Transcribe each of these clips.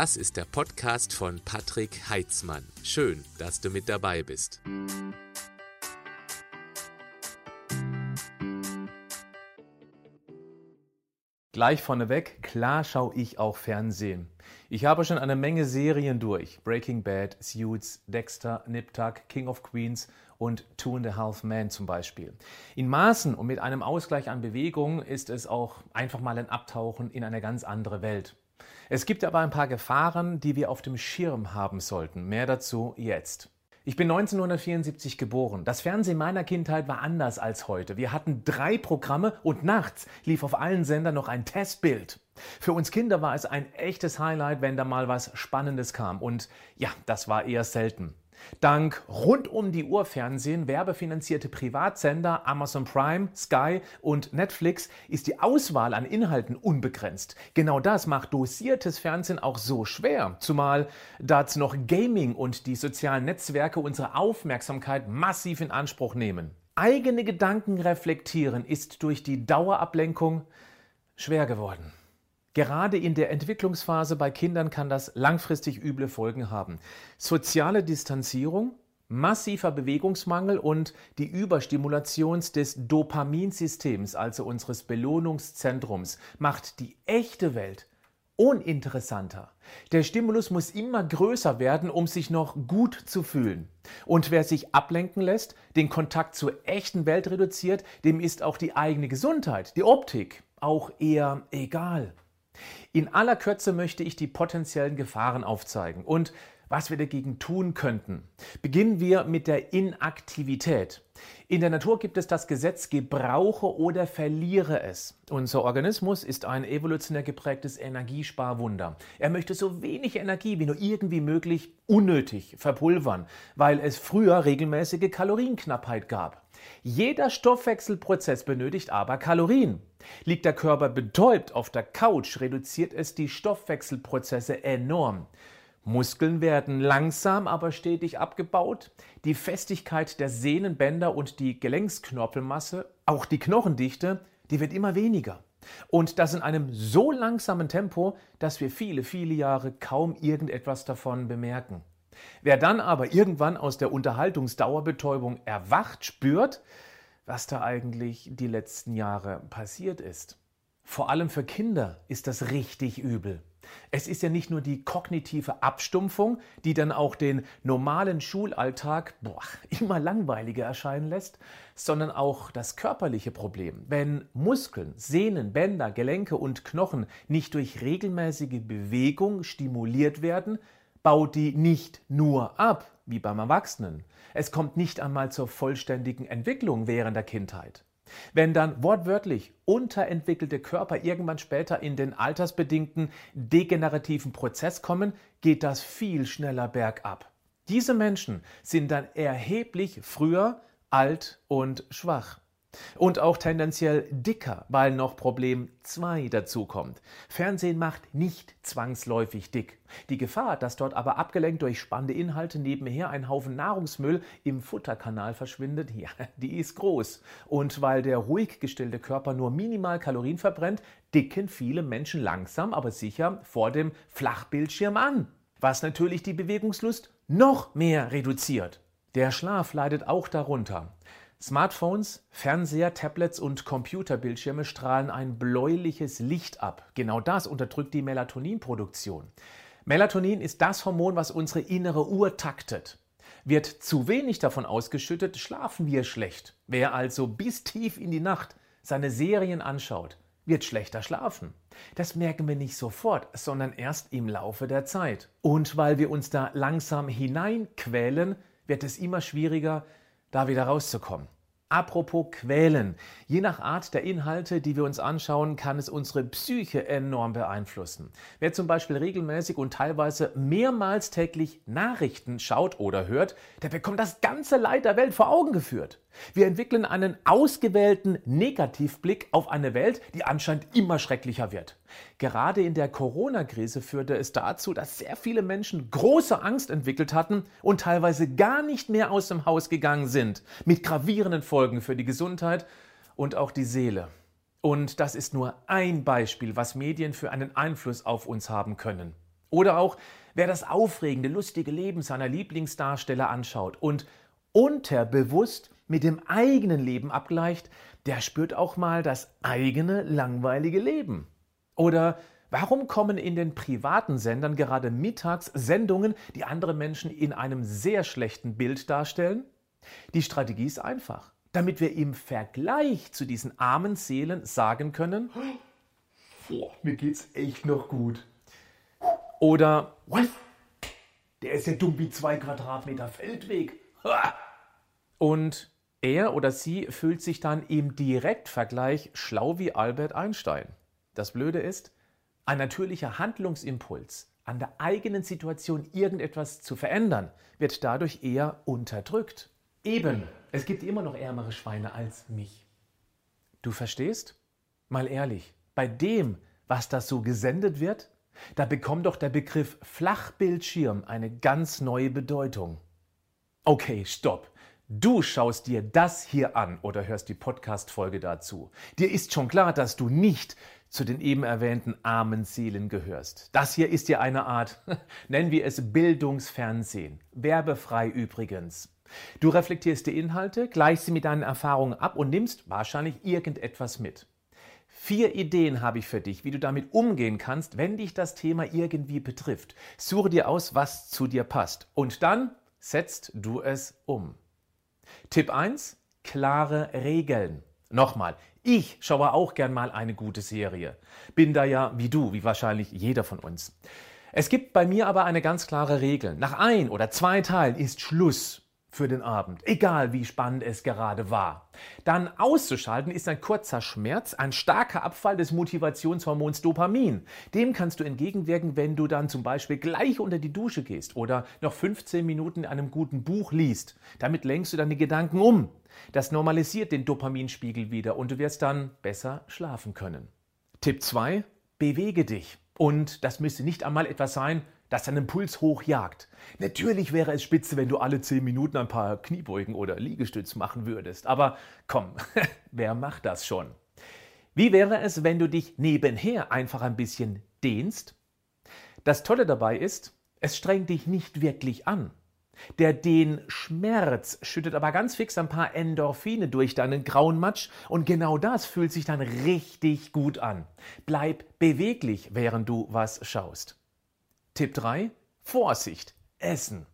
Das ist der Podcast von Patrick Heitzmann. Schön, dass du mit dabei bist. Gleich vorneweg, klar schaue ich auch Fernsehen. Ich habe schon eine Menge Serien durch. Breaking Bad, Suits, Dexter, Nip Tuck, King of Queens und Two and a Half Men zum Beispiel. In Maßen und mit einem Ausgleich an Bewegung ist es auch einfach mal ein Abtauchen in eine ganz andere Welt. Es gibt aber ein paar Gefahren, die wir auf dem Schirm haben sollten. Mehr dazu jetzt. Ich bin 1974 geboren. Das Fernsehen meiner Kindheit war anders als heute. Wir hatten drei Programme und nachts lief auf allen Sendern noch ein Testbild. Für uns Kinder war es ein echtes Highlight, wenn da mal was Spannendes kam. Und ja, das war eher selten. Dank rund um die Uhr Fernsehen, werbefinanzierte Privatsender, Amazon Prime, Sky und Netflix ist die Auswahl an Inhalten unbegrenzt. Genau das macht dosiertes Fernsehen auch so schwer, zumal dazu noch Gaming und die sozialen Netzwerke unsere Aufmerksamkeit massiv in Anspruch nehmen. Eigene Gedanken reflektieren ist durch die Dauerablenkung schwer geworden. Gerade in der Entwicklungsphase bei Kindern kann das langfristig üble Folgen haben. Soziale Distanzierung, massiver Bewegungsmangel und die Überstimulation des Dopaminsystems, also unseres Belohnungszentrums, macht die echte Welt uninteressanter. Der Stimulus muss immer größer werden, um sich noch gut zu fühlen. Und wer sich ablenken lässt, den Kontakt zur echten Welt reduziert, dem ist auch die eigene Gesundheit, die Optik, auch eher egal. In aller Kürze möchte ich die potenziellen Gefahren aufzeigen und was wir dagegen tun könnten. Beginnen wir mit der Inaktivität. In der Natur gibt es das Gesetz, gebrauche oder verliere es. Unser Organismus ist ein evolutionär geprägtes Energiesparwunder. Er möchte so wenig Energie wie nur irgendwie möglich unnötig verpulvern, weil es früher regelmäßige Kalorienknappheit gab. Jeder Stoffwechselprozess benötigt aber Kalorien. Liegt der Körper betäubt auf der Couch, reduziert es die Stoffwechselprozesse enorm. Muskeln werden langsam, aber stetig abgebaut. Die Festigkeit der Sehnenbänder und die Gelenksknorpelmasse, auch die Knochendichte, die wird immer weniger. Und das in einem so langsamen Tempo, dass wir viele, viele Jahre kaum irgendetwas davon bemerken. Wer dann aber irgendwann aus der Unterhaltungsdauerbetäubung erwacht, spürt, was da eigentlich die letzten Jahre passiert ist. Vor allem für Kinder ist das richtig übel. Es ist ja nicht nur die kognitive Abstumpfung, die dann auch den normalen Schulalltag boah, immer langweiliger erscheinen lässt, sondern auch das körperliche Problem. Wenn Muskeln, Sehnen, Bänder, Gelenke und Knochen nicht durch regelmäßige Bewegung stimuliert werden, baut die nicht nur ab, wie beim Erwachsenen. Es kommt nicht einmal zur vollständigen Entwicklung während der Kindheit. Wenn dann wortwörtlich unterentwickelte Körper irgendwann später in den altersbedingten degenerativen Prozess kommen, geht das viel schneller bergab. Diese Menschen sind dann erheblich früher alt und schwach. Und auch tendenziell dicker, weil noch Problem 2 dazukommt. Fernsehen macht nicht zwangsläufig dick. Die Gefahr, dass dort aber abgelenkt durch spannende Inhalte nebenher ein Haufen Nahrungsmüll im Futterkanal verschwindet, ja, die ist groß. Und weil der ruhig gestellte Körper nur minimal Kalorien verbrennt, dicken viele Menschen langsam, aber sicher vor dem Flachbildschirm an. Was natürlich die Bewegungslust noch mehr reduziert. Der Schlaf leidet auch darunter. Smartphones, Fernseher, Tablets und Computerbildschirme strahlen ein bläuliches Licht ab. Genau das unterdrückt die Melatoninproduktion. Melatonin ist das Hormon, was unsere innere Uhr taktet. Wird zu wenig davon ausgeschüttet, schlafen wir schlecht. Wer also bis tief in die Nacht seine Serien anschaut, wird schlechter schlafen. Das merken wir nicht sofort, sondern erst im Laufe der Zeit. Und weil wir uns da langsam hineinquälen, wird es immer schwieriger, da wieder rauszukommen. Apropos Quälen. Je nach Art der Inhalte, die wir uns anschauen, kann es unsere Psyche enorm beeinflussen. Wer zum Beispiel regelmäßig und teilweise mehrmals täglich Nachrichten schaut oder hört, der bekommt das ganze Leid der Welt vor Augen geführt. Wir entwickeln einen ausgewählten Negativblick auf eine Welt, die anscheinend immer schrecklicher wird. Gerade in der Corona-Krise führte es dazu, dass sehr viele Menschen große Angst entwickelt hatten und teilweise gar nicht mehr aus dem Haus gegangen sind, mit gravierenden Folgen für die Gesundheit und auch die Seele. Und das ist nur ein Beispiel, was Medien für einen Einfluss auf uns haben können. Oder auch, wer das aufregende, lustige Leben seiner Lieblingsdarsteller anschaut und unterbewusst mit dem eigenen Leben abgleicht, der spürt auch mal das eigene langweilige Leben. Oder warum kommen in den privaten Sendern gerade mittags Sendungen, die andere Menschen in einem sehr schlechten Bild darstellen? Die Strategie ist einfach, damit wir im Vergleich zu diesen armen Seelen sagen können, Boah, mir geht's echt noch gut. oder Was? Der ist ja dumm wie zwei Quadratmeter Feldweg. Und er oder sie fühlt sich dann im Direktvergleich schlau wie Albert Einstein. Das Blöde ist, ein natürlicher Handlungsimpuls, an der eigenen Situation irgendetwas zu verändern, wird dadurch eher unterdrückt. Eben, es gibt immer noch ärmere Schweine als mich. Du verstehst? Mal ehrlich, bei dem, was da so gesendet wird, da bekommt doch der Begriff Flachbildschirm eine ganz neue Bedeutung. Okay, stopp. Du schaust dir das hier an oder hörst die Podcast-Folge dazu. Dir ist schon klar, dass du nicht zu den eben erwähnten armen Seelen gehörst. Das hier ist ja eine Art, nennen wir es Bildungsfernsehen. Werbefrei übrigens. Du reflektierst die Inhalte, gleichst sie mit deinen Erfahrungen ab und nimmst wahrscheinlich irgendetwas mit. Vier Ideen habe ich für dich, wie du damit umgehen kannst, wenn dich das Thema irgendwie betrifft. Suche dir aus, was zu dir passt. Und dann setzt du es um. Tipp 1. Klare Regeln. Nochmal, ich schaue auch gern mal eine gute Serie. Bin da ja wie du, wie wahrscheinlich jeder von uns. Es gibt bei mir aber eine ganz klare Regel. Nach ein oder zwei Teilen ist Schluss für den Abend, egal wie spannend es gerade war. Dann auszuschalten ist ein kurzer Schmerz, ein starker Abfall des Motivationshormons Dopamin. Dem kannst du entgegenwirken, wenn du dann zum Beispiel gleich unter die Dusche gehst oder noch 15 Minuten in einem guten Buch liest. Damit lenkst du deine Gedanken um. Das normalisiert den Dopaminspiegel wieder und du wirst dann besser schlafen können. Tipp 2. Bewege dich. Und das müsste nicht einmal etwas sein, das deinen Puls hochjagt. Natürlich wäre es spitze, wenn du alle 10 Minuten ein paar Kniebeugen oder Liegestütz machen würdest. Aber komm, wer macht das schon? Wie wäre es, wenn du dich nebenher einfach ein bisschen dehnst? Das Tolle dabei ist, es strengt dich nicht wirklich an. Der Dehnschmerz schüttet aber ganz fix ein paar Endorphine durch deinen grauen Matsch und genau das fühlt sich dann richtig gut an. Bleib beweglich, während du was schaust. Tipp 3. Vorsicht. Essen.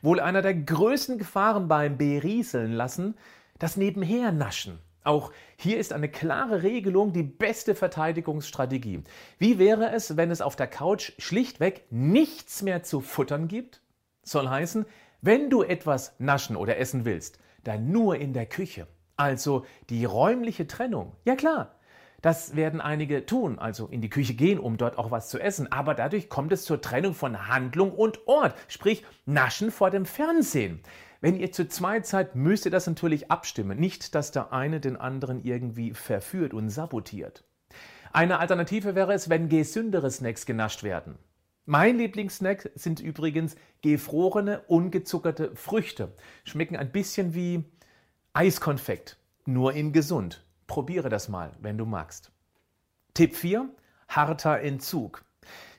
Wohl einer der größten Gefahren beim Berieseln lassen, das Nebenhernaschen. Auch hier ist eine klare Regelung die beste Verteidigungsstrategie. Wie wäre es, wenn es auf der Couch schlichtweg nichts mehr zu futtern gibt? Soll heißen, wenn du etwas naschen oder essen willst, dann nur in der Küche. Also die räumliche Trennung. Ja klar, das werden einige tun, also in die Küche gehen, um dort auch was zu essen. Aber dadurch kommt es zur Trennung von Handlung und Ort, sprich Naschen vor dem Fernsehen. Wenn ihr zu zweit seid, müsst ihr das natürlich abstimmen. Nicht, dass der eine den anderen irgendwie verführt und sabotiert. Eine Alternative wäre es, wenn gesündere Snacks genascht werden. Mein Lieblingssnack sind übrigens gefrorene, ungezuckerte Früchte. Schmecken ein bisschen wie Eiskonfekt, nur in gesund. Probiere das mal, wenn du magst. Tipp 4. Harter Entzug.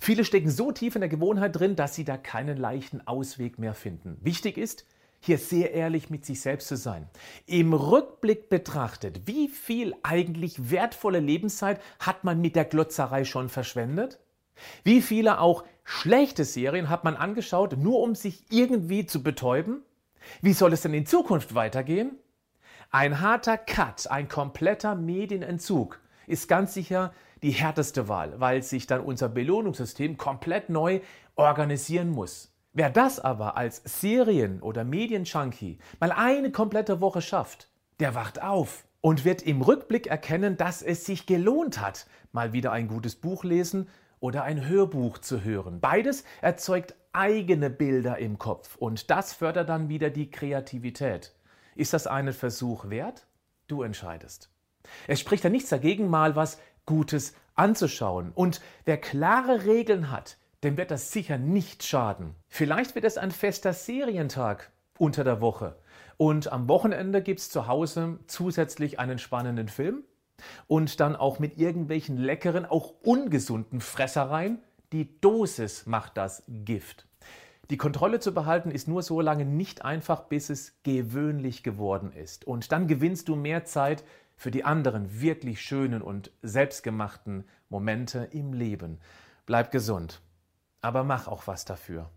Viele stecken so tief in der Gewohnheit drin, dass sie da keinen leichten Ausweg mehr finden. Wichtig ist, hier sehr ehrlich mit sich selbst zu sein. Im Rückblick betrachtet, wie viel eigentlich wertvolle Lebenszeit hat man mit der Glotzerei schon verschwendet? Wie viele auch schlechte Serien hat man angeschaut, nur um sich irgendwie zu betäuben? Wie soll es denn in Zukunft weitergehen? Ein harter Cut, ein kompletter Medienentzug ist ganz sicher die härteste Wahl, weil sich dann unser Belohnungssystem komplett neu organisieren muss. Wer das aber als Serien- oder Medienjunkie mal eine komplette Woche schafft, der wacht auf und wird im Rückblick erkennen, dass es sich gelohnt hat, mal wieder ein gutes Buch lesen oder ein Hörbuch zu hören. Beides erzeugt eigene Bilder im Kopf und das fördert dann wieder die Kreativität. Ist das einen Versuch wert? Du entscheidest. Es spricht ja nichts dagegen, mal was Gutes anzuschauen. Und wer klare Regeln hat, dem wird das sicher nicht schaden. Vielleicht wird es ein fester Serientag unter der Woche. Und am Wochenende gibt es zu Hause zusätzlich einen spannenden Film und dann auch mit irgendwelchen leckeren, auch ungesunden Fressereien Die Dosis macht das Gift. Die Kontrolle zu behalten ist nur so lange nicht einfach, bis es gewöhnlich geworden ist. Und dann gewinnst du mehr Zeit für die anderen wirklich schönen und selbstgemachten Momente im Leben. Bleib gesund, aber mach auch was dafür.